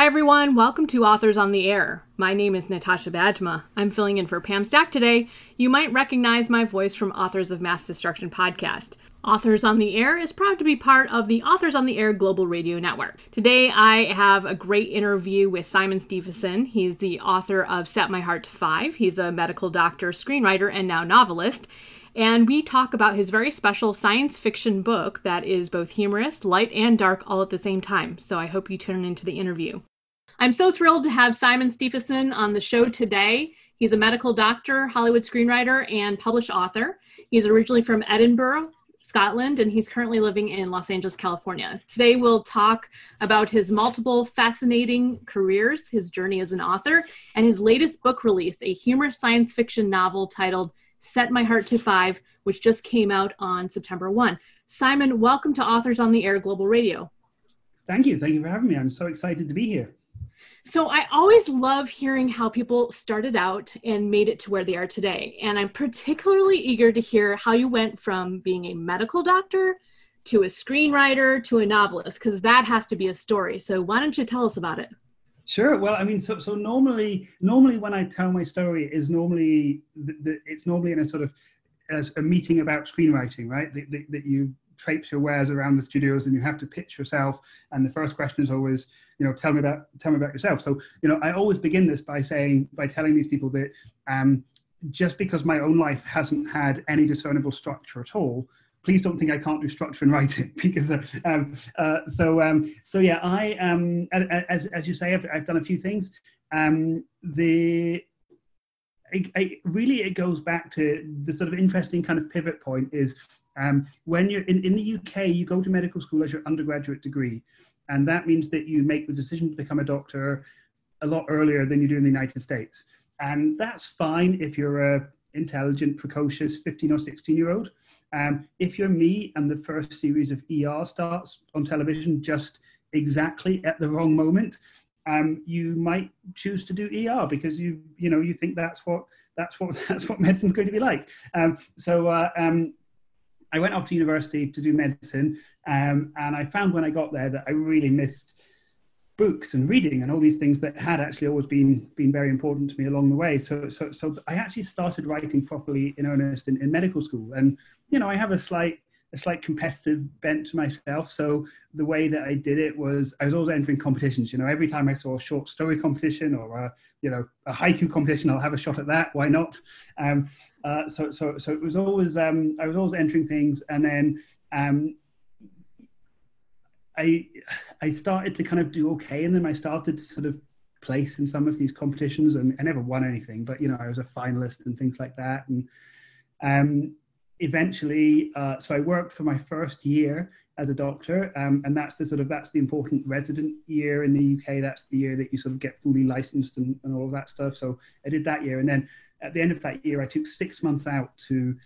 Hi, everyone. Welcome to Authors on the Air. My name is Natasha Bajema. I'm filling in for Pam Stack today. You might recognize my voice from Authors of Mass Destruction podcast. Authors on the Air is proud to be part of the Authors on the Air Global Radio Network. Today, I have a great interview with Simon Stephenson. He's the author of Set My Heart to Five. He's a medical doctor, screenwriter, and now novelist. And we talk about his very special science fiction book that is both humorous, light, and dark all at the same time. So I hope you tune into the interview. I'm so thrilled to have Simon Stephenson on the show today. He's a medical doctor, Hollywood screenwriter, and published author. He's originally from Edinburgh, Scotland, and he's currently living in Los Angeles, California. Today, we'll talk about his multiple fascinating careers, his journey as an author, and his latest book release, a humorous science fiction novel titled Set My Heart to Five, which just came out on September 1. Simon, welcome to Authors on the Air Global Radio. Thank you. Thank you for having me. I'm so excited to be here. So I always love hearing how people started out and made it to where they are today. And I'm particularly eager to hear how you went from being a medical doctor to a screenwriter to a novelist, because that has to be a story. So why don't you tell us about it? Sure. Well, I mean, so so normally, normally when I tell my story is normally the, the, it's normally in a sort of as a meeting about screenwriting, right? That, that, that you traipse your wares around the studios and you have to pitch yourself. And the first question is always you know tell me about tell me about yourself. So you know i always begin this by saying by telling these people that um, just because my own life hasn't had any discernible structure at all please don't think I can't do structure and writing because uh, um, uh, so um, so yeah I um as as you say I've, I've done a few things. Um, the really it goes back to the sort of interesting kind of pivot point is um, when you're in, in the UK, you go to medical school as your undergraduate degree. And that means that you make the decision to become a doctor a lot earlier than you do in the United States. And that's fine if you're a intelligent, precocious 15 or 16 year old. Um, if you're me and the first series of ER starts on television just exactly at the wrong moment, um, you might choose to do ER because you you know you think that's what that's what that's what medicine's going to be like. Um, so uh, um, I went off to university to do medicine, um, and I found when I got there that I really missed books and reading and all these things that had actually always been been very important to me along the way. So so so I actually started writing properly in earnest in, in medical school, and you know I have a slight a slight competitive bent to myself. So the way that I did it was I was always entering competitions. You know, every time I saw a short story competition or a, you know a haiku competition, I'll have a shot at that. Why not? Um, uh, so so so it was always um, I was always entering things, and then um, I I started to kind of do okay, and then I started to sort of place in some of these competitions, and I never won anything, but you know I was a finalist and things like that, and um, eventually, uh, so I worked for my first year as a doctor, um, and that's the sort of that's the important resident year in the UK. That's the year that you sort of get fully licensed and, and all of that stuff. So I did that year, and then at the end of that year, I took six months out to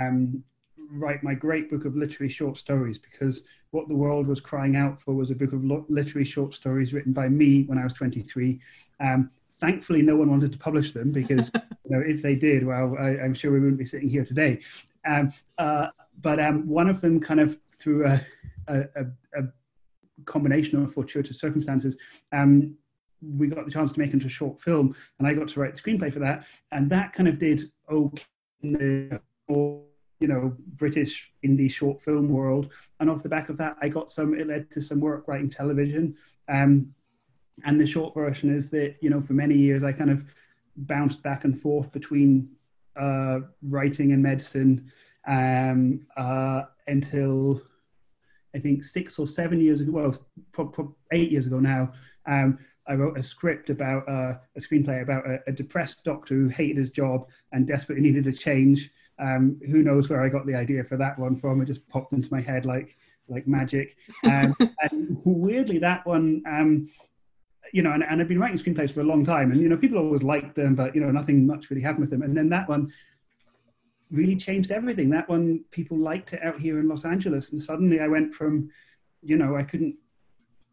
um, write my great book of literary short stories because what the world was crying out for was a book of literary short stories written by me when I was 23. Um, thankfully, no one wanted to publish them because you know, if they did, well, I, am sure we wouldn't be sitting here today. Um, uh, but um, one of them kind of through a, a, a combination of fortuitous circumstances, um, we got the chance to make into a short film, and I got to write the screenplay for that, and that kind of did okay in the you know British indie short film world, and off the back of that, I got some. It led to some work writing television, um, and the short version is that you know for many years I kind of bounced back and forth between uh, writing and medicine um, uh, until I think six or seven years ago, well, pro- pro- eight years ago now. Um, I wrote a script about uh, a screenplay about a, a, depressed doctor who hated his job and desperately needed a change. Um, who knows where I got the idea for that one from? It just popped into my head like like magic. Um, and weirdly, that one um, you know, and, and I've been writing screenplays for a long time, and you know, people always liked them, but you know, nothing much really happened with them. And then that one really changed everything. That one, people liked it out here in Los Angeles, and suddenly I went from, you know, I couldn't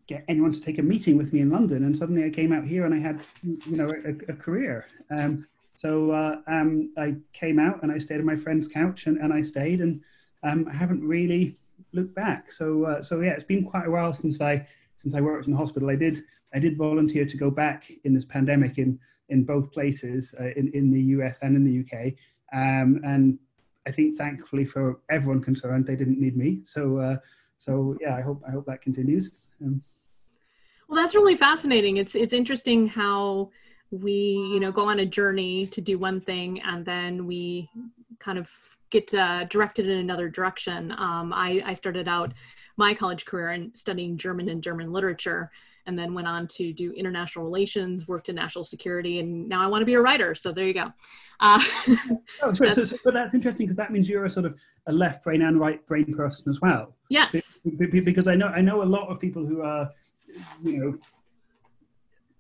get anyone to take a meeting with me in London, and suddenly I came out here and I had, you know, a, a career. Um, so uh, um, I came out and I stayed on my friend's couch, and, and I stayed, and um, I haven't really looked back. So uh, so yeah, it's been quite a while since I since I worked in the hospital. I did I did volunteer to go back in this pandemic in in both places, uh, in in the US and in the UK. Um, and I think thankfully for everyone concerned, they didn't need me. So uh, so yeah, I hope I hope that continues. Um, well, that's really fascinating. It's it's interesting how we you know go on a journey to do one thing and then we kind of get uh, directed in another direction. Um, I, I started out my college career in studying German and German literature and then went on to do international relations, worked in national security, and now I want to be a writer. So there you go. Uh, oh, sorry, so, so, but that's interesting because that means you're a sort of a left brain and right brain person as well. Yes. Because I know I know a lot of people who are, you know,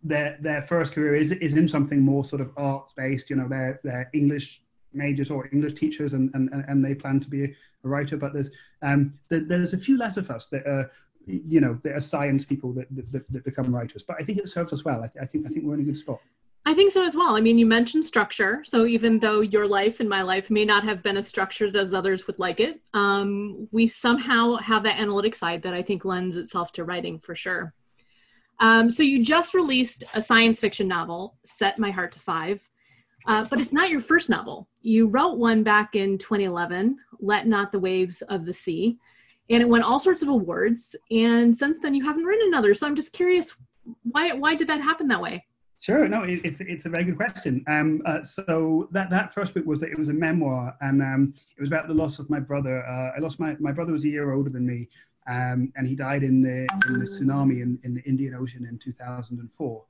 their their first career is is in something more sort of arts based. You know, they're they're English majors or English teachers and, and, and they plan to be a writer. But there's um, there's a few less of us that are you know there are science people that, that, that become writers. But I think it serves us well. I, I, think I think we're in a good spot. I think so as well. I mean, you mentioned structure. So even though your life and my life may not have been as structured as others would like it, um, we somehow have that analytic side that I think lends itself to writing for sure. Um, so you just released a science fiction novel, Set My Heart to Five. Uh, but it's not your first novel. You wrote one back in 2011, Let Not the Waves of the Sea, and it won all sorts of awards. And since then, you haven't written another. So I'm just curious, why why did that happen that way? Sure, no, it, it's it's a very good question. Um, uh, so that that first book was it was a memoir, and um, it was about the loss of my brother. Uh, I lost my my brother was a year older than me, um, and he died in the in the tsunami in, in the Indian Ocean in 2004.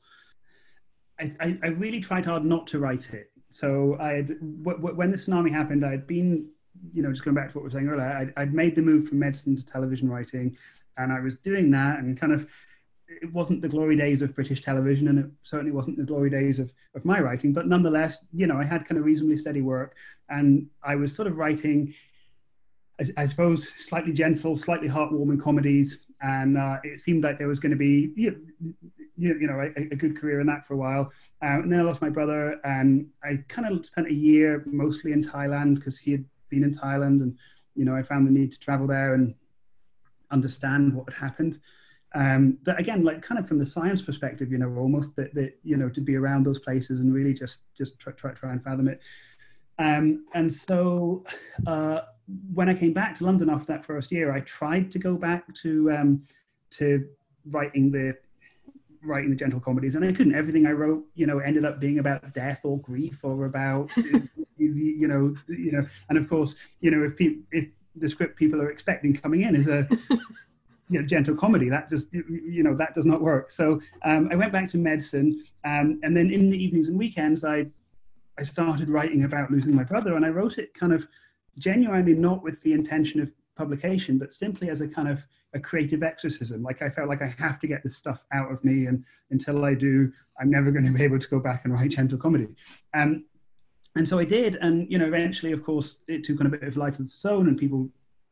I, I, really tried hard not to write it. So I had, w- w- when the tsunami happened, I had been, you know, just going back to what we were saying earlier, I'd, I'd made the move from medicine to television writing, and I was doing that, and kind of, it wasn't the glory days of British television, and it certainly wasn't the glory days of, of my writing, but nonetheless, you know, I had kind of reasonably steady work, and I was sort of writing, I, I suppose, slightly gentle, slightly heartwarming comedies, and uh, it seemed like there was going to be, you you know, a, a, good career in that for a while. Um, and then I lost my brother, and I kind of spent a year mostly in Thailand because he had been in Thailand, and you know, I found the need to travel there and understand what had happened. Um, that again, like kind of from the science perspective, you know, almost that, that you know to be around those places and really just just try try, try and fathom it. Um, and so uh, when I came back to London after that first year, I tried to go back to um, to writing the writing the gentle comedies, and I couldn't. Everything I wrote, you know, ended up being about death or grief or about, you know, you know. And of course, you know, if people, if the script people are expecting coming in is a you know, gentle comedy, that just you know that does not work. So um, I went back to medicine, um, and then in the evenings and weekends, I I started writing about losing my brother, and I wrote it kind of genuinely not with the intention of publication, but simply as a kind of a creative exorcism. Like I felt like I have to get this stuff out of me, and until I do, I'm never going to be able to go back and write gentle comedy. Um, and so I did, and you know, eventually, of course, it took on a bit of life of its own, and people,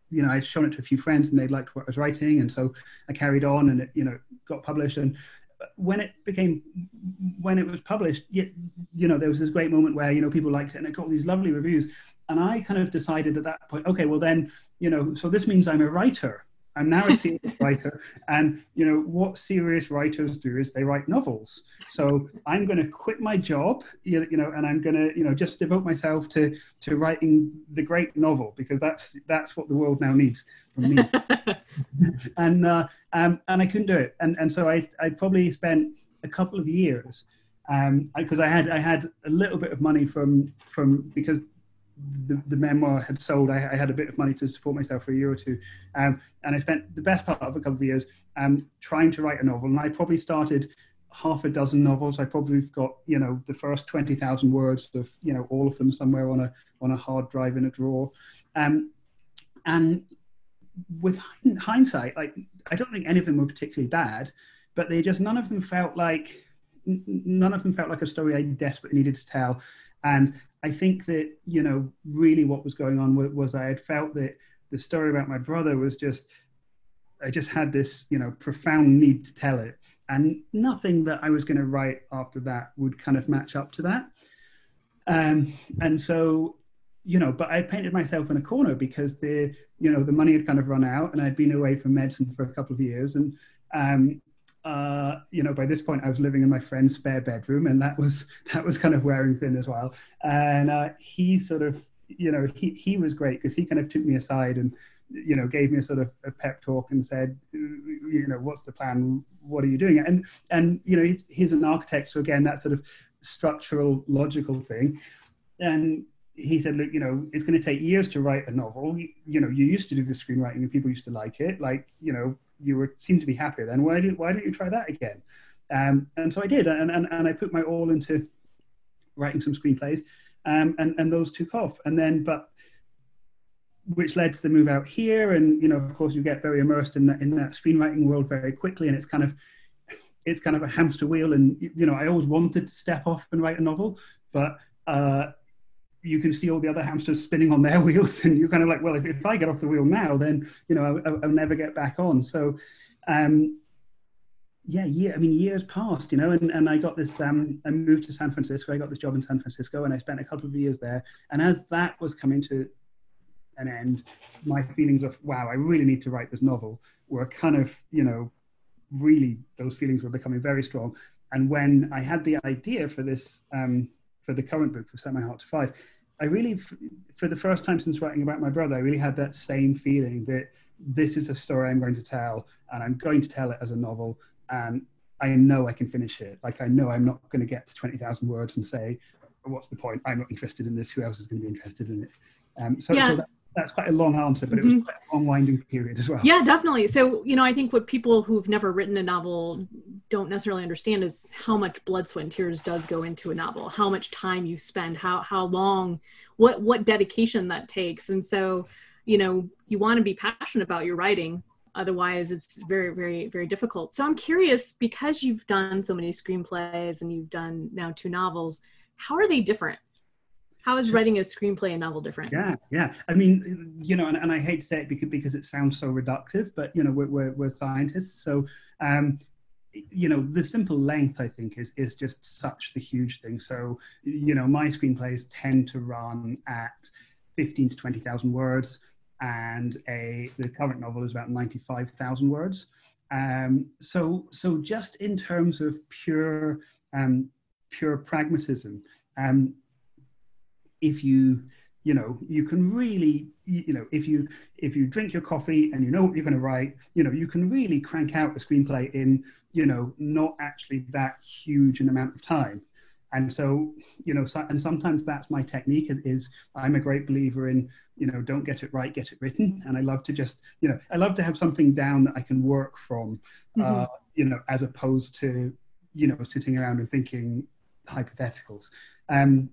you know, I'd shown it to a few friends, and they liked what I was writing, and so I carried on, and it, you know, got published. And when it became, when it was published, you, you know, there was this great moment where you know people liked it, and it got these lovely reviews. And I kind of decided at that point, okay, well then, you know, so this means I'm a writer I'm now a serious writer, and you know what serious writers do is they write novels. So I'm going to quit my job, you, know, and I'm going to you know just devote myself to to writing the great novel because that's that's what the world now needs from me. and uh, um, and I couldn't do it, and and so I I probably spent a couple of years because um, I, I had I had a little bit of money from from because the, the memoir had sold, I, I, had a bit of money to support myself for a year or two. Um, and I spent the best part of a couple of years um, trying to write a novel. And I probably started half a dozen novels. I probably got, you know, the first 20,000 words of, you know, all of them somewhere on a, on a hard drive in a drawer. Um, and with hindsight, like, I don't think any of them were particularly bad, but they just, none of them felt like, none of them felt like a story I desperately needed to tell. And I think that, you know, really what was going on was, was I had felt that the story about my brother was just, I just had this, you know, profound need to tell it. And nothing that I was going to write after that would kind of match up to that. Um, and so, you know, but I painted myself in a corner because the, you know, the money had kind of run out and I'd been away from medicine for a couple of years. And, um, uh, you know, by this point, I was living in my friend's spare bedroom, and that was that was kind of wearing thin as well. And uh, he sort of, you know, he he was great because he kind of took me aside and, you know, gave me a sort of a pep talk and said, you know, what's the plan? What are you doing? And and you know, he's, he's an architect, so again, that sort of structural, logical thing. And he said, look, you know, it's going to take years to write a novel. You, you, know, you used to do the screenwriting and people used to like it. Like, you know, you were seemed to be happier then. Why did why didn't you try that again? Um, and so I did, and, and and I put my all into writing some screenplays, um, and and those took off. And then, but which led to the move out here, and you know, of course, you get very immersed in that in that screenwriting world very quickly, and it's kind of it's kind of a hamster wheel. And you know, I always wanted to step off and write a novel, but uh, you can see all the other hamsters spinning on their wheels and you're kind of like well if, if i get off the wheel now then you know I, will never get back on. So um yeah yeah i mean years passed you know and, and i got this um i moved to san francisco. I got this job in san francisco and i spent a couple of years there. And as that was coming to an end my feelings of wow i really need to write this novel were kind of you know really those feelings were becoming very strong. And when i had the idea for this um for the current book for Set My Heart to Five, I really, for the first time since writing about my brother, I really had that same feeling that this is a story I'm going to tell, and I'm going to tell it as a novel, and I know I can finish it. Like I know I'm not going to get to twenty thousand words and say, "What's the point? I'm not interested in this. Who else is going to be interested in it?" Um, so, yeah. so that, that's quite a long answer, but it was mm-hmm. quite a long winding period as well. Yeah, definitely. So, you know, I think what people who've never written a novel don't necessarily understand is how much blood, sweat, and tears does go into a novel, how much time you spend, how how long, what what dedication that takes. And so, you know, you want to be passionate about your writing. Otherwise, it's very, very, very difficult. So I'm curious, because you've done so many screenplays and you've done now two novels, how are they different? How is writing a screenplay and novel different? Yeah, yeah. I mean, you know, and, and I hate to say it because, because it sounds so reductive, but you know, we're, we're, we're scientists, so um, you know, the simple length I think is is just such the huge thing. So, you know, my screenplays tend to run at fifteen to twenty thousand words, and a the current novel is about ninety five thousand words. Um, so, so just in terms of pure um, pure pragmatism. Um, if you you know you can really you know if you if you drink your coffee and you know what you're going to write you know you can really crank out a screenplay in you know not actually that huge an amount of time. And so you know so, and sometimes that's my technique is, is, i'm a great believer in you know don't get it right get it written. And i love to just you know i love to have something down that i can work from mm-hmm. uh, you know as opposed to you know sitting around and thinking hypotheticals. Um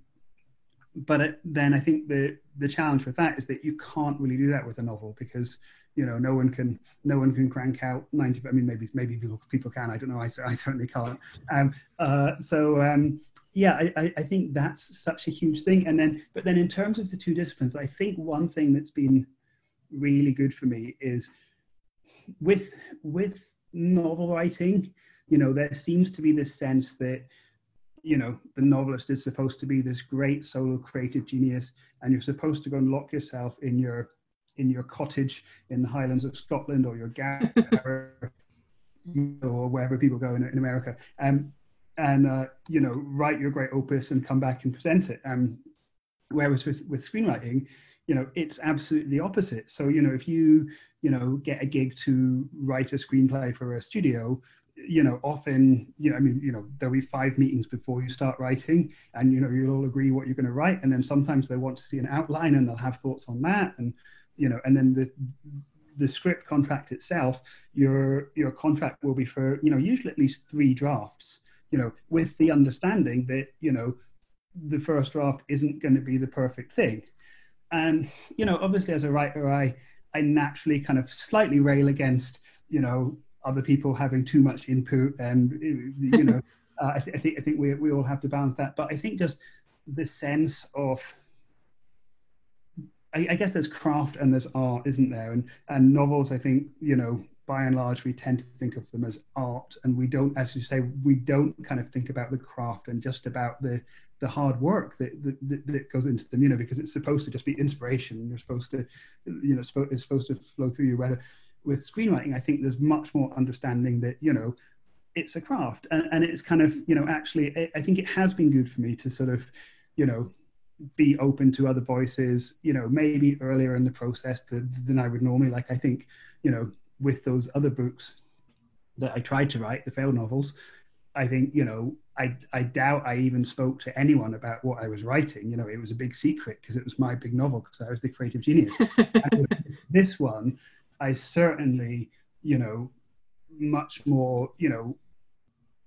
but it, then I think the the challenge with that is that you can't really do that with a novel because you know no one can no one can crank out 90 i mean maybe maybe people, people can i don't know i, I certainly can't. Um, uh, so um, yeah I, I think that's such a huge thing. And then but then in terms of the two disciplines i think one thing that's been really good for me is with with novel writing you know there seems to be this sense that you know the novelist is supposed to be this great solo creative genius and you're supposed to go and lock yourself in your in your cottage in the highlands of scotland or your garret or wherever people go in, in america um, and uh, you know write your great opus and come back and present it. Um, whereas with with screenwriting you know it's absolutely the opposite. So you know if you you know get a gig to write a screenplay for a studio you know, often, you know, I mean, you know, there'll be five meetings before you start writing, and you know, you'll all agree what you're going to write, and then sometimes they want to see an outline, and they'll have thoughts on that, and you know, and then the the script contract itself, your your contract will be for you know usually at least three drafts, you know, with the understanding that you know the first draft isn't going to be the perfect thing, and you know, obviously as a writer, I I naturally kind of slightly rail against you know other people having too much input and you know uh, I, th- I, think I think we, we all have to balance that. But I think just the sense of I, I, guess there's craft and there's art isn't there? And and novels I think you know by and large we tend to think of them as art. And we don't as you say we don't kind of think about the craft and just about the the hard work that, that, that goes into them you know because it's supposed to just be inspiration. You're supposed to you know it's supposed to flow through you whether with screenwriting, I think there's much more understanding that, you know, it's a craft and, and it's kind of you know actually i think it has been good for me to sort of you know be open to other voices you know maybe earlier in the process than, than i would normally like i think you know with those other books that i tried to write the failed novels i think you know I, I doubt I even spoke to anyone about what I was writing. You know, it was a big secret because it was my big novel because I was the creative genius. this one, I certainly, you know, much more, you know,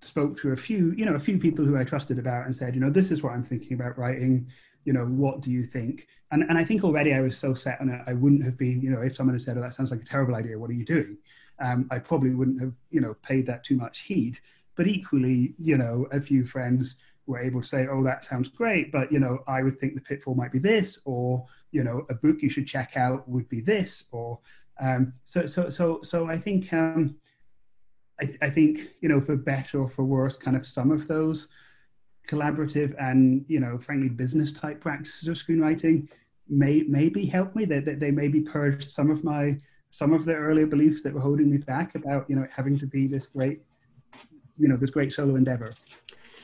spoke to a few, you know, a few people who I trusted about and said, you know, this is what I'm thinking about writing. You know, what do you think? And and I think already I was so set on it, I wouldn't have been, you know, if someone had said, oh, that sounds like a terrible idea, what are you doing? Um, I probably wouldn't have, you know, paid that too much heed. But equally, you know, a few friends were able to say, oh, that sounds great, but, you know, I would think the pitfall might be this, or, you know, a book you should check out would be this, or, um, so, so, so, so I think, um, I, I, think you know for better or for worse kind of some of those collaborative and you know frankly business type practices of screenwriting may maybe help me. That they, they maybe purged some of my some of the earlier beliefs that were holding me back about you know having to be this great you know this great solo endeavor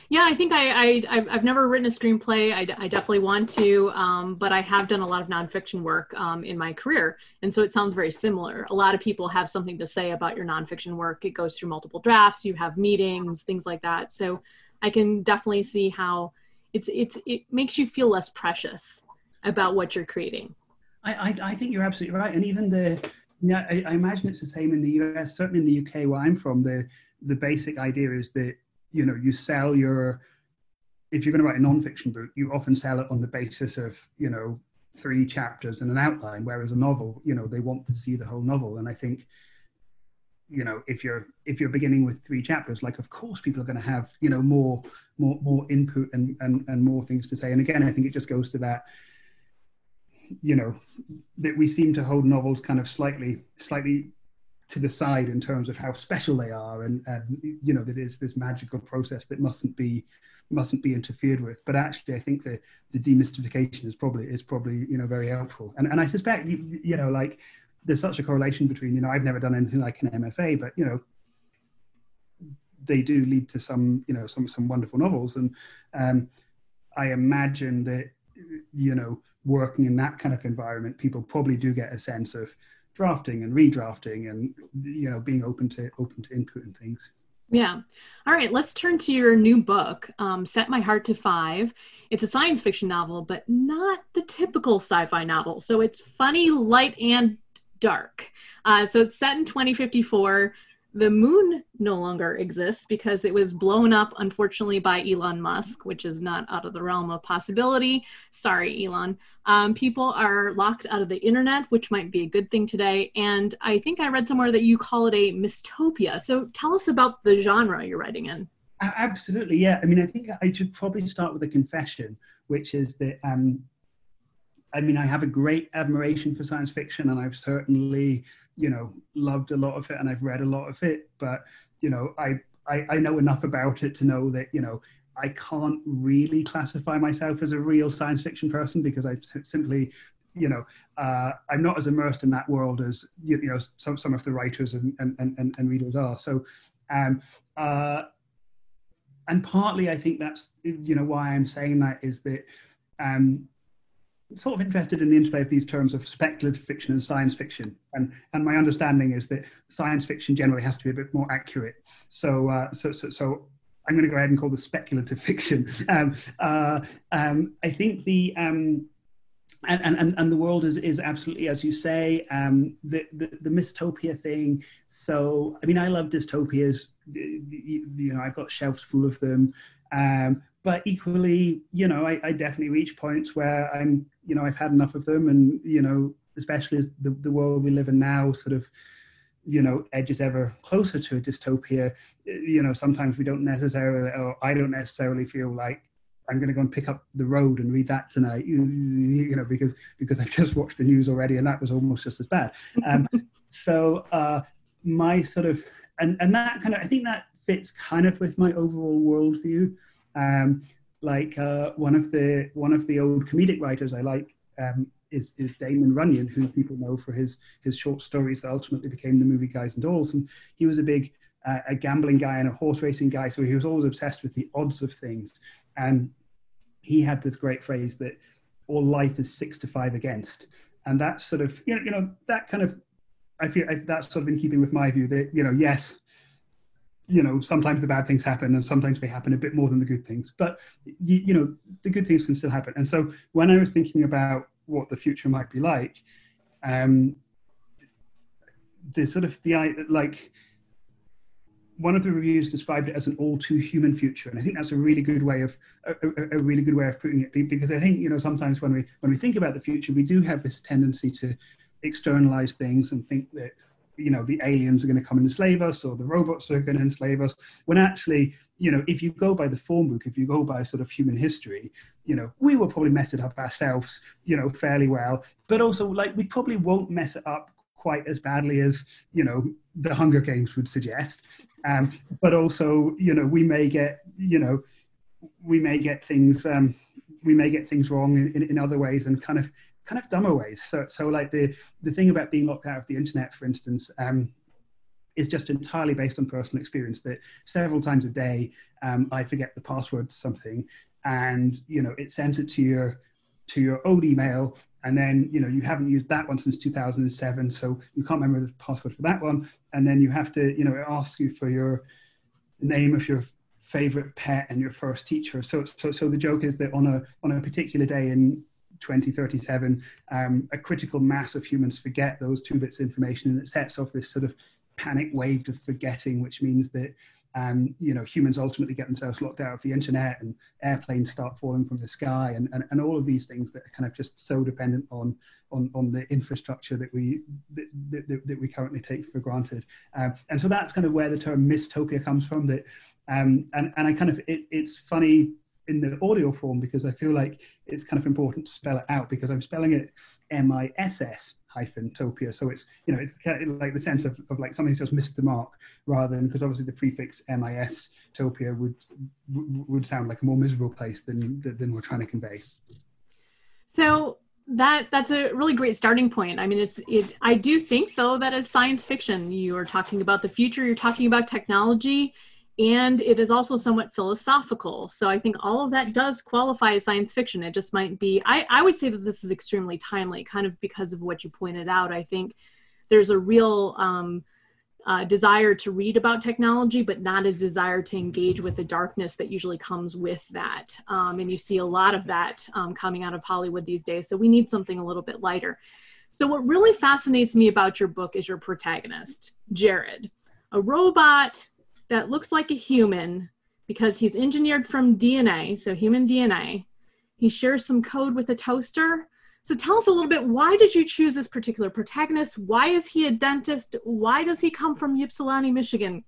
yeah, I think I, I have never written a screenplay. I, I definitely want to, um, but I have done a lot of nonfiction work um, in my career, and so it sounds very similar. A lot of people have something to say about your nonfiction work. It goes through multiple drafts. You have meetings, things like that. So I can definitely see how it's it's it makes you feel less precious about what you're creating. I I, I think you're absolutely right, and even the yeah, I, I imagine it's the same in the US. Certainly in the UK, where I'm from, the the basic idea is that you know you sell your if you're going to write a nonfiction book, you often sell it on the basis of you know three chapters and an outline, whereas a novel, you know, they want to see the whole novel. And I think, you know, if you're if you're beginning with three chapters, like of course people are going to have you know more more more input and and and more things to say. And again, I think it just goes to that you know that we seem to hold novels kind of slightly slightly to the side in terms of how special they are and, and you know that is this magical process that mustn't be mustn't be interfered with. But actually i think the the demystification is probably is probably you know very helpful. And and i suspect you, you know like there's such a correlation between you know i've never done anything like an mfa but you know they do lead to some you know some some wonderful novels. And um i imagine that you know working in that kind of environment people probably do get a sense of drafting and redrafting and you know being open to open to input and things. Yeah. All right let's turn to your new book um, set my heart to five. It's a science fiction novel but not the typical sci-fi novel. So it's funny light and dark. Uh, so it's set in 2054 the moon no longer exists because it was blown up, unfortunately, by Elon Musk, which is not out of the realm of possibility. Sorry, Elon. Um, people are locked out of the internet, which might be a good thing today. And I think I read somewhere that you call it a miss-topia. So tell us about the genre you're writing in. Absolutely, yeah. I mean, I think I should probably start with a confession, which is that um, I mean, I have a great admiration for science fiction, and I've certainly, you know, loved a lot of it, and I've read a lot of it. But you know, I I, I know enough about it to know that you know I can't really classify myself as a real science fiction person because I simply, you know, uh, I'm not as immersed in that world as you, you know some some of the writers and and and, and readers are. So, um, uh, and partly I think that's you know why I'm saying that is that um, sort of interested in the interplay of these terms of speculative fiction and science fiction. And, and my understanding is that science fiction generally has to be a bit more accurate. So, uh, so, so, so I'm going to go ahead and call this speculative fiction. Um, uh, um, I think the, um, and, and, and the world is, is absolutely, as you say, um, the, the, the miss-topia thing. So, I mean, I love dystopias. You, you know, I've got shelves full of them. Um, but equally, you know, I, I, definitely reach points where I'm, you know, I've had enough of them, and you know, especially as the, the world we live in now, sort of, you know, edges ever closer to a dystopia. You know, sometimes we don't necessarily, or I don't necessarily feel like I'm going to go and pick up the road and read that tonight. You, you know, because because I've just watched the news already, and that was almost just as bad. Um, so uh, my sort of, and and that kind of, I think that fits kind of with my overall worldview. Um, like uh, one of the one of the old comedic writers I like um, is is Damon Runyon, who people know for his his short stories that ultimately became the movie Guys and Dolls, and he was a big uh, a gambling guy and a horse racing guy. So he was always obsessed with the odds of things. And he had this great phrase that all life is six to five against. And that's sort of, you know, you know that kind of, I feel that's sort of in keeping with my view that, you know, yes, you know, sometimes the bad things happen and sometimes they happen a bit more than the good things. But, you, you know, the good things can still happen. And so when I was thinking about what the future might be like, um, the sort of the like one of the reviews described it as an all too human future and i think that's a really good way of a, a, really good way of putting it because i think you know sometimes when we when we think about the future we do have this tendency to externalize things and think that you know the aliens are going to come and enslave us or the robots are going to enslave us when actually you know if you go by the form book if you go by sort of human history you know we will probably mess it up ourselves you know fairly well but also like we probably won't mess it up quite as badly as you know the Hunger Games would suggest. Um, but also, you know, we may get you know we may get things um, we may get things wrong in, in, other ways and kind of kind of dumber ways. So so like the the thing about being locked out of the internet, for instance. Um, is just entirely based on personal experience that several times a day um, I forget the password to something and you know it sends it to your to your old email and then you know you haven't used that one since 2007 so you can't remember the password for that one and then you have to you know it asks you for your name of your favorite pet and your first teacher so so so the joke is that on a on a particular day in 2037 um, a critical mass of humans forget those two bits of information and it sets off this sort of panic wave of forgetting which means that and you know humans ultimately get themselves locked out of the internet and airplanes start falling from the sky and, and, and all of these things that are kind of just so dependent on on, on the infrastructure that we that, that, that we currently take for granted. Um, and so that's kind of where the term miss-topia comes from that um, and, and I kind of it, it's funny in the audio form because I feel like it's kind of important to spell it out because I'm spelling it M-I-S-S hyphen topia. So it's, you know, it's kind of like the sense of, of like something's just missed the mark rather than, because obviously the prefix MIS topia would, would sound like a more miserable place than, than we're trying to convey. So that that's a really great starting point. I mean, it's it. I do think though that as science fiction, you are talking about the future. You're talking about technology, and it is also somewhat philosophical. So i think all of that does qualify as science fiction. It just might be I, I would say that this is extremely timely kind of because of what you pointed out. I think there's a real um, uh, desire to read about technology but not a desire to engage with the darkness that usually comes with that. Um, and you see a lot of that um, coming out of hollywood these days. So we need something a little bit lighter. So what really fascinates me about your book is your protagonist jared a robot that looks like a human because he's engineered from DNA, so human DNA. He shares some code with a toaster. So tell us a little bit why did you choose this particular protagonist? Why is he a dentist? Why does he come from Ypsilanti, Michigan?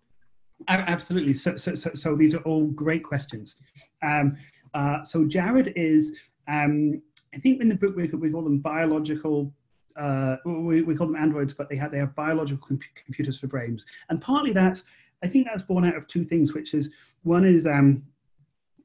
Absolutely. So, so, so, so these are all great questions. Um, uh, so Jared is, um, I think in the book we, we call them biological uh, we, we, call them androids, but they have they have biological comp- computers for brains, and partly that's I think that's born out of two things, which is one is um,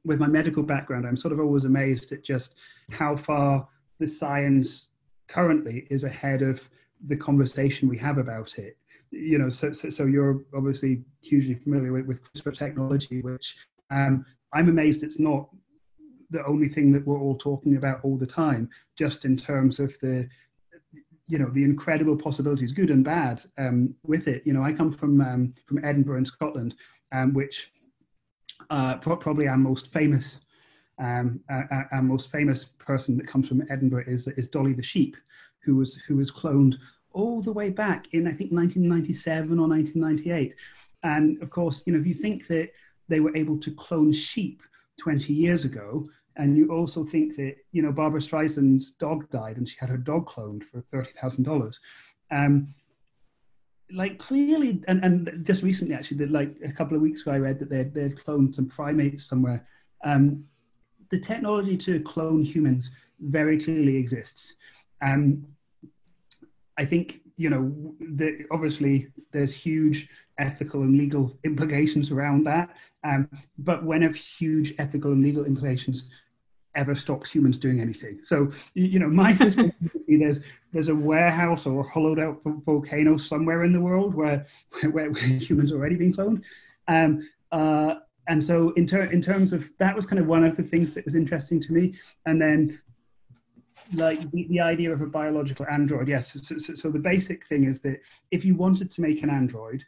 with my medical background, I'm sort of always amazed at just how far the science currently is ahead of the conversation we have about it. You know, so so, so you're obviously hugely familiar with, with CRISPR technology, which um, I'm amazed it's not the only thing that we're all talking about all the time, just in terms of the you know the incredible possibilities, good and bad, um, with it. You know, I come from um, from Edinburgh in Scotland, um, which uh, pro- probably our most famous um, our, our, most famous person that comes from Edinburgh is is Dolly the sheep, who was who was cloned all the way back in I think 1997 or 1998. And of course, you know, if you think that they were able to clone sheep 20 years ago, and you also think that, you know, Barbra Streisand's dog died and she had her dog cloned for $30,000. Um, like clearly, and, and just recently actually, like a couple of weeks ago, I read that they they cloned some primates somewhere. Um, the technology to clone humans very clearly exists. Um, I think you know the, obviously there's huge ethical and legal implications around that. Um, but when of huge ethical and legal implications ever stop humans doing anything. So, you know, my system there's there's a warehouse or a hollowed out volcano somewhere in the world where where, where humans are already being cloned. Um, uh, and so, in, ter- in terms of that, was kind of one of the things that was interesting to me. And then, like the, the idea of a biological android, yes. So, so, so the basic thing is that if you wanted to make an android,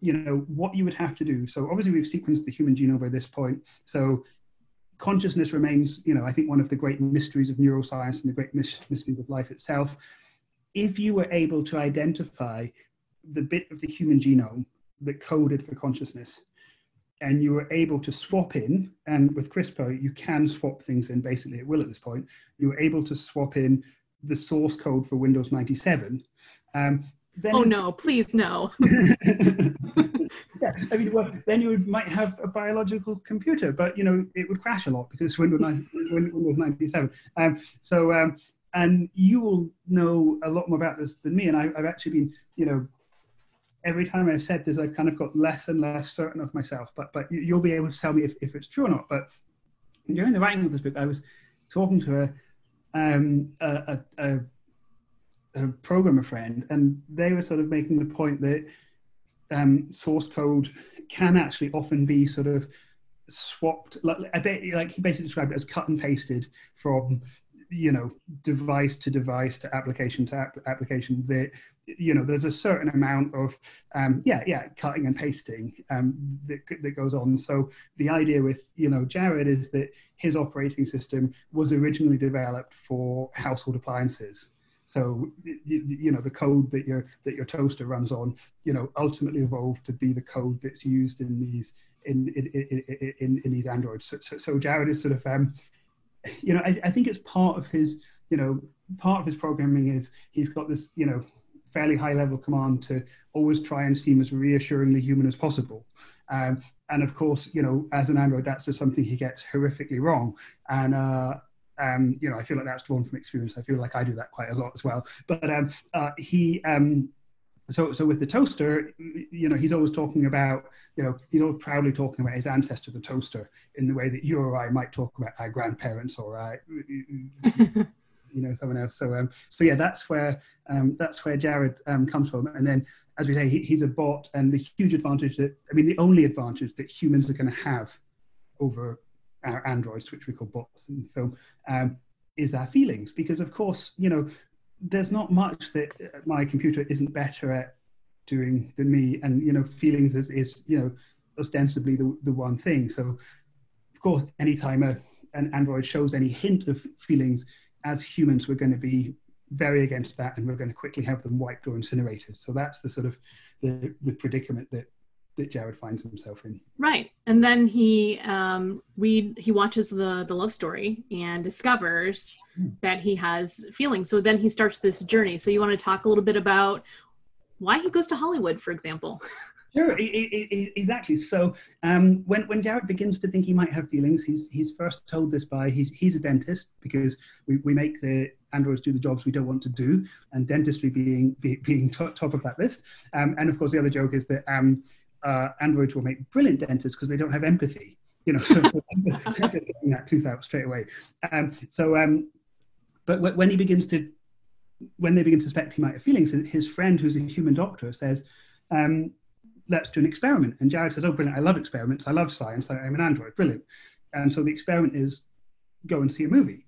you know what you would have to do. So obviously, we've sequenced the human genome by this point. So consciousness remains, you know, I think one of the great mysteries of neuroscience and the great mysteries of life itself. If you were able to identify the bit of the human genome that coded for consciousness, and you were able to swap in, and with CRISPR, you can swap things in basically at will at this point. You were able to swap in the source code for Windows 97. Um, then oh no, please no. yeah, I mean, well, then you might have a biological computer, but you know it would crash a lot because Windows, 9, Windows 97. Um, so, um, and you will know a lot more about this than me. And I, I've actually been, you know, every time I've said this, I've kind of got less and less certain of myself. But but you'll be able to tell me if, if it's true or not. But during the writing of this book, I was talking to a um, a, a, a programmer friend, and they were sort of making the point that um, source code can actually often be sort of swapped like, like he basically described it as cut and pasted from you know device to device to application to ap- application that you know there's a certain amount of um, yeah yeah cutting and pasting um, that, that goes on. So the idea with you know jared is that his operating system was originally developed for household appliances so you, know the code that your that your toaster runs on, you know, ultimately evolved to be the code that's used in these in in in, in, in these androids. So, so, so, Jared is sort of, um, you know, I, I think it's part of his, you know, part of his programming is he's got this, you know, fairly high level command to always try and seem as reassuringly human as possible. Um, and of course, you know, as an Android, that's just something he gets horrifically wrong. And uh, um, you know, I feel like that's drawn from experience. I feel like I do that quite a lot as well. But um, uh, he, um, so so with the toaster, you know, he's always talking about, you know, he's always proudly talking about his ancestor, the toaster, in the way that you or I might talk about our grandparents or our, you know, someone else. So um, so yeah, that's where um, that's where Jared um, comes from. And then, as we say, he, he's a bot, and the huge advantage that I mean, the only advantage that humans are going to have over our androids, which we call bots in the film, um, is our feelings. Because of course, you know, there's not much that my computer isn't better at doing than me, and you know, feelings is, is you know ostensibly the, the one thing. So, of course, anytime a, an android shows any hint of feelings, as humans, we're going to be very against that, and we're going to quickly have them wiped or incinerated. So that's the sort of the, the predicament that that Jared finds himself in. Right, and then he um, read he watches the the love story and discovers hmm. that he has feelings. So then he starts this journey. So you want to talk a little bit about why he goes to Hollywood, for example. Sure, exactly. So um, when when Jared begins to think he might have feelings, he's he's first told this by he's he's a dentist because we, we make the androids do the jobs we don't want to do, and dentistry being be, being top, top of that list. Um, and of course, the other joke is that um, uh, androids will make brilliant dentists because they don't have empathy. You know, so just getting that tooth out straight away. Um, so, um, but when he begins to, when they begin to suspect he might have feelings, his friend, who's a human doctor, says, um, "Let's do an experiment." And Jared says, "Oh, brilliant! I love experiments. I love science. I'm an android. Brilliant." And so the experiment is go and see a movie.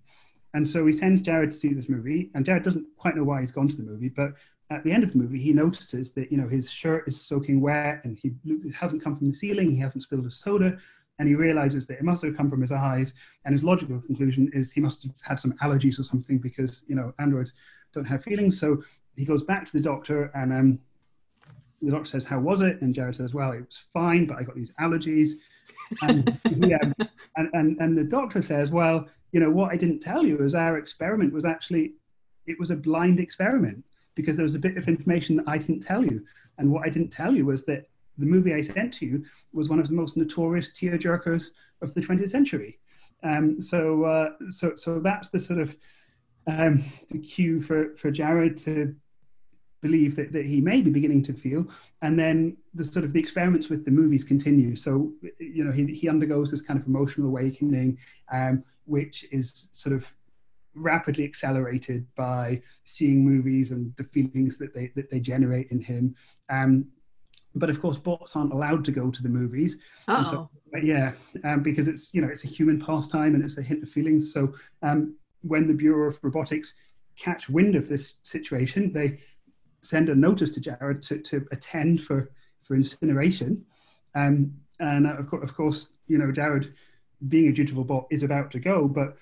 And so he sends Jared to see this movie, and Jared doesn't quite know why he's gone to the movie, but at the end of the movie, he notices that you know his shirt is soaking wet, and he it hasn't come from the ceiling. He hasn't spilled a soda, and he realizes that it must have come from his eyes. And his logical conclusion is he must have had some allergies or something because you know androids don't have feelings. So he goes back to the doctor, and um, the doctor says, "How was it?" And Jared says, "Well, it was fine, but I got these allergies." And, um, and, and and the doctor says, "Well, you know what I didn't tell you is our experiment was actually it was a blind experiment." Because there was a bit of information that I didn't tell you. And what I didn't tell you was that the movie I sent to you was one of the most notorious tearjerkers of the 20th century. Um, so, uh, so, so that's the sort of um, the cue for, for Jared to believe that, that he may be beginning to feel and then the sort of the experiments with the movies continue so you know he, he undergoes this kind of emotional awakening um, which is sort of rapidly accelerated by seeing movies and the feelings that they that they generate in him. Um, but of course bots aren't allowed to go to the movies. So, yeah um, because it's you know it's a human pastime and it's a hint of feelings. So um, when the bureau of robotics catch wind of this situation they send a notice to jared to, to attend for for incineration. Um, and uh, of, co- of course you know jared being a dutiful bot is about to go but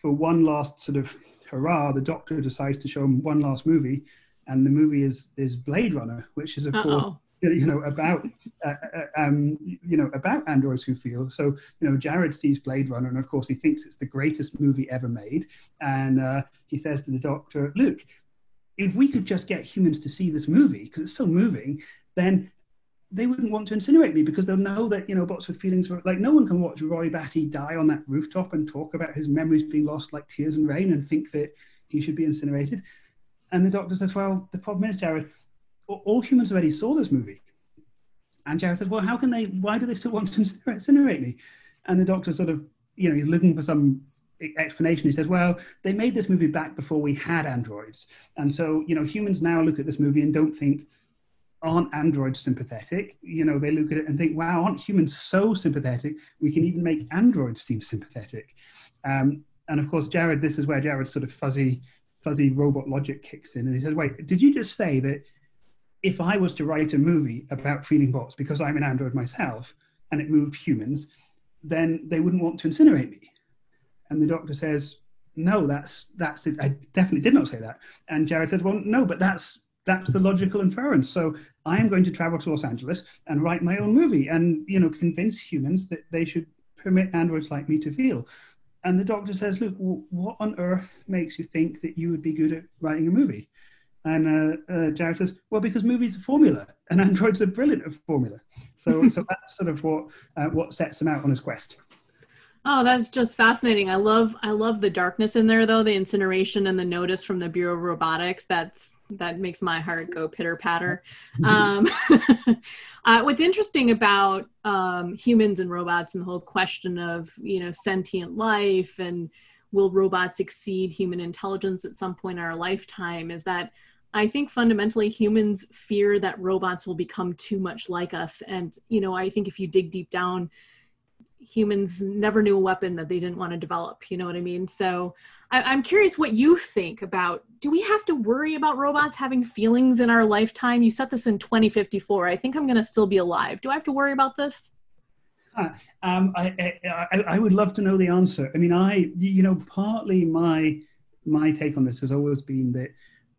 for one last sort of hurrah the doctor decides to show him one last movie and the movie is is blade runner which is of Uh-oh. course you know about uh, uh, um, you know about androids who feel so you know jared sees blade runner and of course he thinks it's the greatest movie ever made and uh, he says to the doctor look if we could just get humans to see this movie because it's so moving then they wouldn't want to incinerate me because they'll know that you know bots with feelings were like no one can watch roy batty die on that rooftop and talk about his memories being lost like tears and rain and think that he should be incinerated and the doctor says well the problem is jared all humans already saw this movie. And Jared says, well, how can they, why do they still want to incinerate me? And the doctor sort of, you know, he's looking for some explanation. He says, well, they made this movie back before we had androids. And so, you know, humans now look at this movie and don't think, aren't androids sympathetic? You know, they look at it and think, wow, aren't humans so sympathetic? We can even make androids seem sympathetic. Um, and of course, Jared, this is where Jared's sort of fuzzy, fuzzy robot logic kicks in. And he says, wait, did you just say that if I was to write a movie about feeling bots because I'm an android myself and it moved humans, then they wouldn't want to incinerate me. And the doctor says, no, that's that's it. I definitely did not say that. And Jared says, well, no, but that's that's the logical inference. So I am going to travel to Los Angeles and write my own movie and you know convince humans that they should permit androids like me to feel. And the doctor says, look, what on earth makes you think that you would be good at writing a movie? And uh, uh, Jared says, "Well, because movies are formula, and androids are brilliant at formula." So, so that's sort of what uh, what sets him out on his quest. Oh, that's just fascinating. I love I love the darkness in there though, the incineration and the notice from the Bureau of Robotics. That's that makes my heart go pitter patter. Um, uh, what's interesting about um, humans and robots and the whole question of you know sentient life and will robots exceed human intelligence at some point in our lifetime is that I think fundamentally humans fear that robots will become too much like us. And, you know, I think if you dig deep down, humans never knew a weapon that they didn't want to develop. You know what I mean? So I, am curious what you think about do we have to worry about robots having feelings in our lifetime? You set this in 2054. I think I'm going to still be alive. Do I have to worry about this? Um, I, I, I would love to know the answer. I mean, I, you know, partly my my take on this has always been that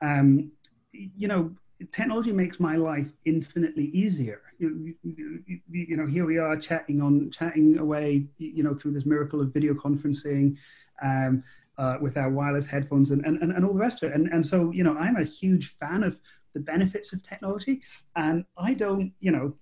um, you know, technology makes my life infinitely easier. You, you, you, know, here we are chatting on, chatting away, you know, through this miracle of video conferencing um, uh, with our wireless headphones and, and, and all the rest of it. And, and so, you know, I'm a huge fan of the benefits of technology. And I don't, you know,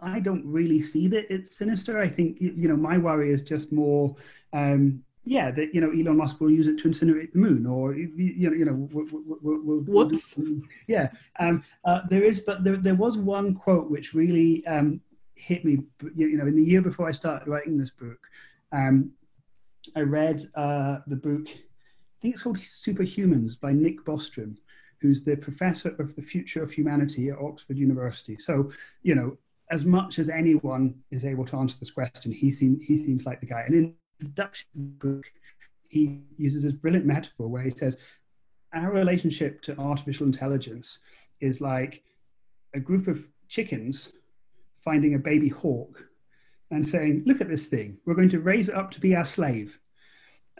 I don't really see that it's sinister. I think, you know, my worry is just more, um, yeah, that you know Elon Musk will use it to incinerate the moon, or you know, you know, we'll, we'll, we'll, whoops, yeah. Um, uh, there is, but there, there was one quote which really um, hit me. You know, in the year before I started writing this book, um, I read uh, the book. I think it's called Superhumans by Nick Bostrom, who's the professor of the future of humanity at Oxford University. So, you know, as much as anyone is able to answer this question, he seems he seems like the guy. And in introduction book, he uses this brilliant metaphor where he says, Our relationship to artificial intelligence is like a group of chickens finding a baby hawk and saying, Look at this thing, we're going to raise it up to be our slave.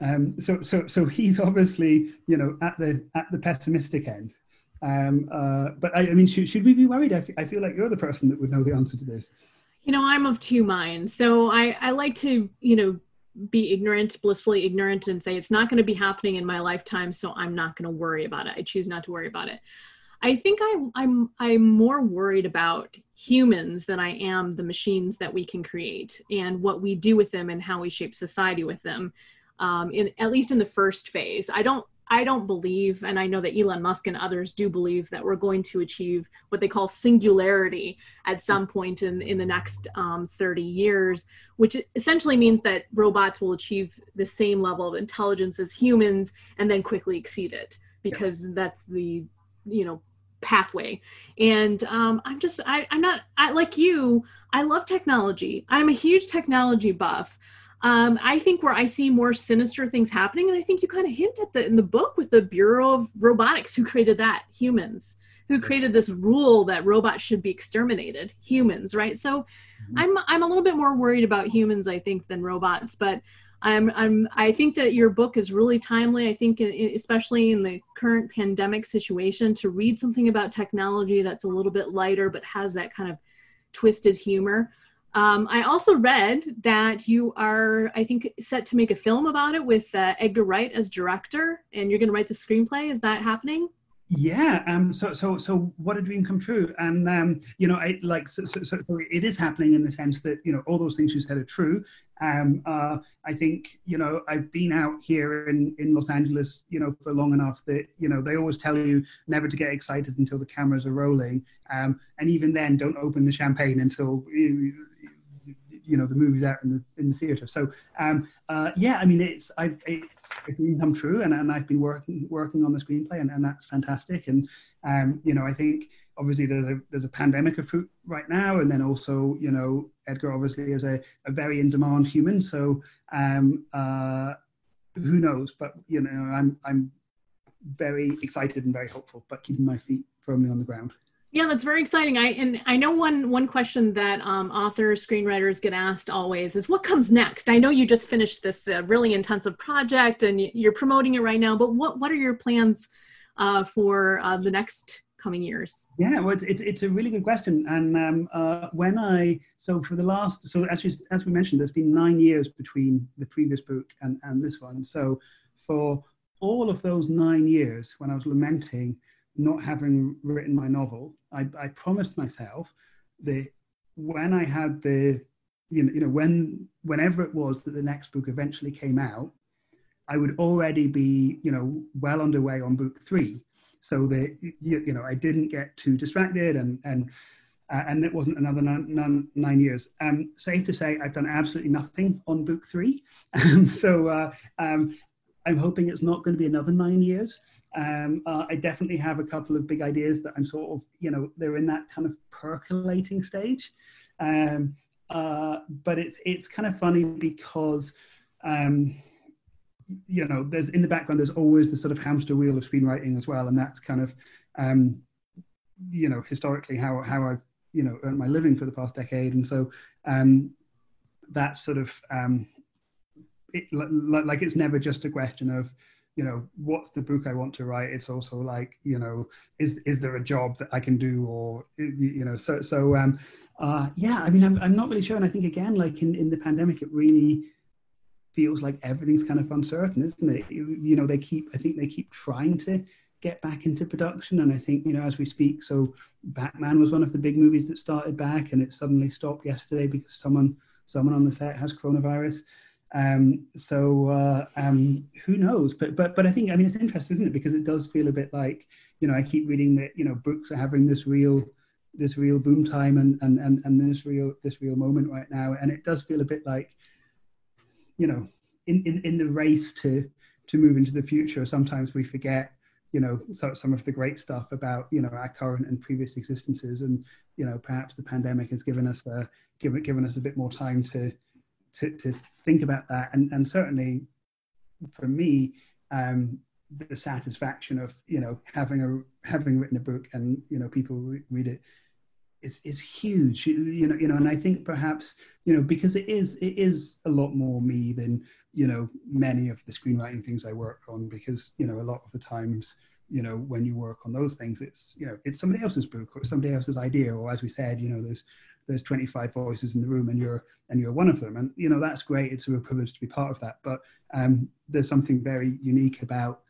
Um, so, so, so he's obviously, you know, at the at the pessimistic end. Um, uh, but I, I, mean, should, should we be worried? I, f- I feel like you're the person that would know the answer to this. You know, I'm of two minds. So I, I like to, you know, be ignorant, blissfully ignorant, and say it's not going to be happening in my lifetime, so I'm not going to worry about it. I choose not to worry about it. I think I, I'm I'm more worried about humans than I am the machines that we can create and what we do with them and how we shape society with them. Um, in at least in the first phase, I don't I don't believe, and I know that Elon Musk and others do believe that we're going to achieve what they call singularity at some point in, in the next um, 30 years, which essentially means that robots will achieve the same level of intelligence as humans and then quickly exceed it because yeah. that's the, you know, pathway. And um, I'm just, I, I'm not, I, like you, I love technology. I'm a huge technology buff. Um, I think where I see more sinister things happening, and I think you kind of hint at that in the book with the Bureau of Robotics, who created that humans, who created this rule that robots should be exterminated, humans, right? So mm-hmm. I'm I'm a little bit more worried about humans, I think, than robots, but I'm I'm I think that your book is really timely. I think especially in the current pandemic situation to read something about technology that's a little bit lighter but has that kind of twisted humor. Um, I also read that you are, I think, set to make a film about it with uh, Edgar Wright as director, and you're going to write the screenplay. Is that happening? Yeah. Um. So so so what a dream come true, and um. You know, I like so so, so, it is happening in the sense that you know all those things you said are true. Um. Uh. I think you know I've been out here in in Los Angeles, you know, for long enough that you know they always tell you never to get excited until the cameras are rolling. Um. And even then, don't open the champagne until. You, you know the movies out in the in the theater. So um, uh, yeah, I mean it's I, it's a dream come true, and, and I've been working working on the screenplay, and, and that's fantastic. And um, you know I think obviously there's a there's a pandemic afoot right now, and then also you know Edgar obviously is a, a very in demand human. So um, uh, who knows? But you know I'm I'm very excited and very hopeful, but keeping my feet firmly on the ground. Yeah, that's very exciting. I and I know one one question that um, authors, screenwriters get asked always is, "What comes next?" I know you just finished this uh, really intensive project and you're promoting it right now, but what what are your plans uh, for uh, the next coming years? Yeah, well, it's, it's, it's a really good question. And um, uh, when I so for the last so as as we mentioned, there's been nine years between the previous book and and this one. So for all of those nine years, when I was lamenting not having written my novel, I, I promised myself that when I had the, you know, you know, when whenever it was that the next book eventually came out, I would already be, you know, well underway on book three, so that you, you know I didn't get too distracted and and uh, and it wasn't another nine, nine, nine years. Um, safe to say, I've done absolutely nothing on book three. So uh, um, I'm hoping it's not going to be another nine years. Um, uh, I definitely have a couple of big ideas that I'm sort of, you know, they're in that kind of percolating stage. Um, uh, but it's it's kind of funny because, um, you know, there's in the background there's always the sort of hamster wheel of screenwriting as well, and that's kind of, um, you know, historically how how I've you know earned my living for the past decade, and so um, that's sort of um, it, like it's never just a question of you know what's the book i want to write? It's also like you know is is there a job that i can do or you know so so um uh yeah i mean i'm, I'm not really sure. And i think again like in in the pandemic it really feels like everything's kind of uncertain isn't it? You, you know they keep i think they keep trying to get back into production. And i think you know as we speak so batman was one of the big movies that started back and it suddenly stopped yesterday because someone someone on the set has coronavirus um, so uh, um, who knows? But but but I think I mean it's interesting, isn't it? Because it does feel a bit like you know I keep reading that you know books are having this real this real boom time and and and, and this real this real moment right now, and it does feel a bit like you know in in, in the race to to move into the future. Sometimes we forget you know so, some of the great stuff about you know our current and previous existences and you know perhaps the pandemic has given us a given given us a bit more time to to, to think about that. And, and certainly for me, um, the satisfaction of, you know, having a, having written a book and, you know, people re- read it is, is huge, you, know, you know, and I think perhaps, you know, because it is, it is a lot more me than, you know, many of the screenwriting things I work on because, you know, a lot of the times, you know when you work on those things it's you know it's somebody else's book or somebody else's idea or as we said you know there's there's 25 voices in the room and you're and you're one of them and you know that's great it's a privilege to be part of that but um, there's something very unique about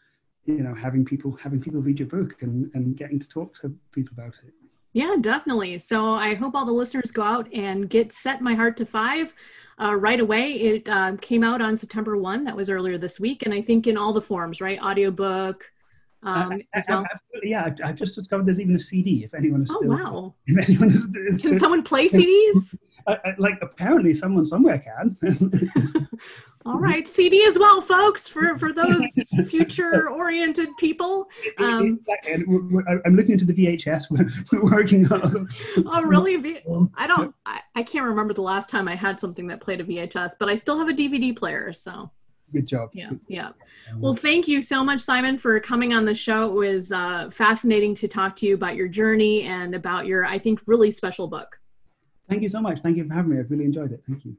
you know having people having people read your book and and getting to talk to people about it Yeah, definitely. So I hope all the listeners go out and get Set My Heart to Five uh, right away. It uh, came out on September 1. That was earlier this week. And I think in all the forms, right? Audiobook. Um, Uh, as well. yeah, I've, I've just discovered there's even a CD. If anyone is Oh, still, wow. if anyone is, is Can someone play CDs? uh, uh, like apparently someone somewhere can. All right, CD as well, folks, for for those future oriented people. Um, Exactly, and we're- we're- I'm looking into the VHS. We're, we're working on. oh, really? V- I don't. I, I can't remember the last time I had something that played a VHS, but I still have a DVD player. So Good job. yeah, yeah. Well, thank you so much, Simon, for coming on the show. It was uh, fascinating to talk to you about your journey and about your, I think, really special book. Thank you so much. Thank you for having me. I've really enjoyed it. Thank you.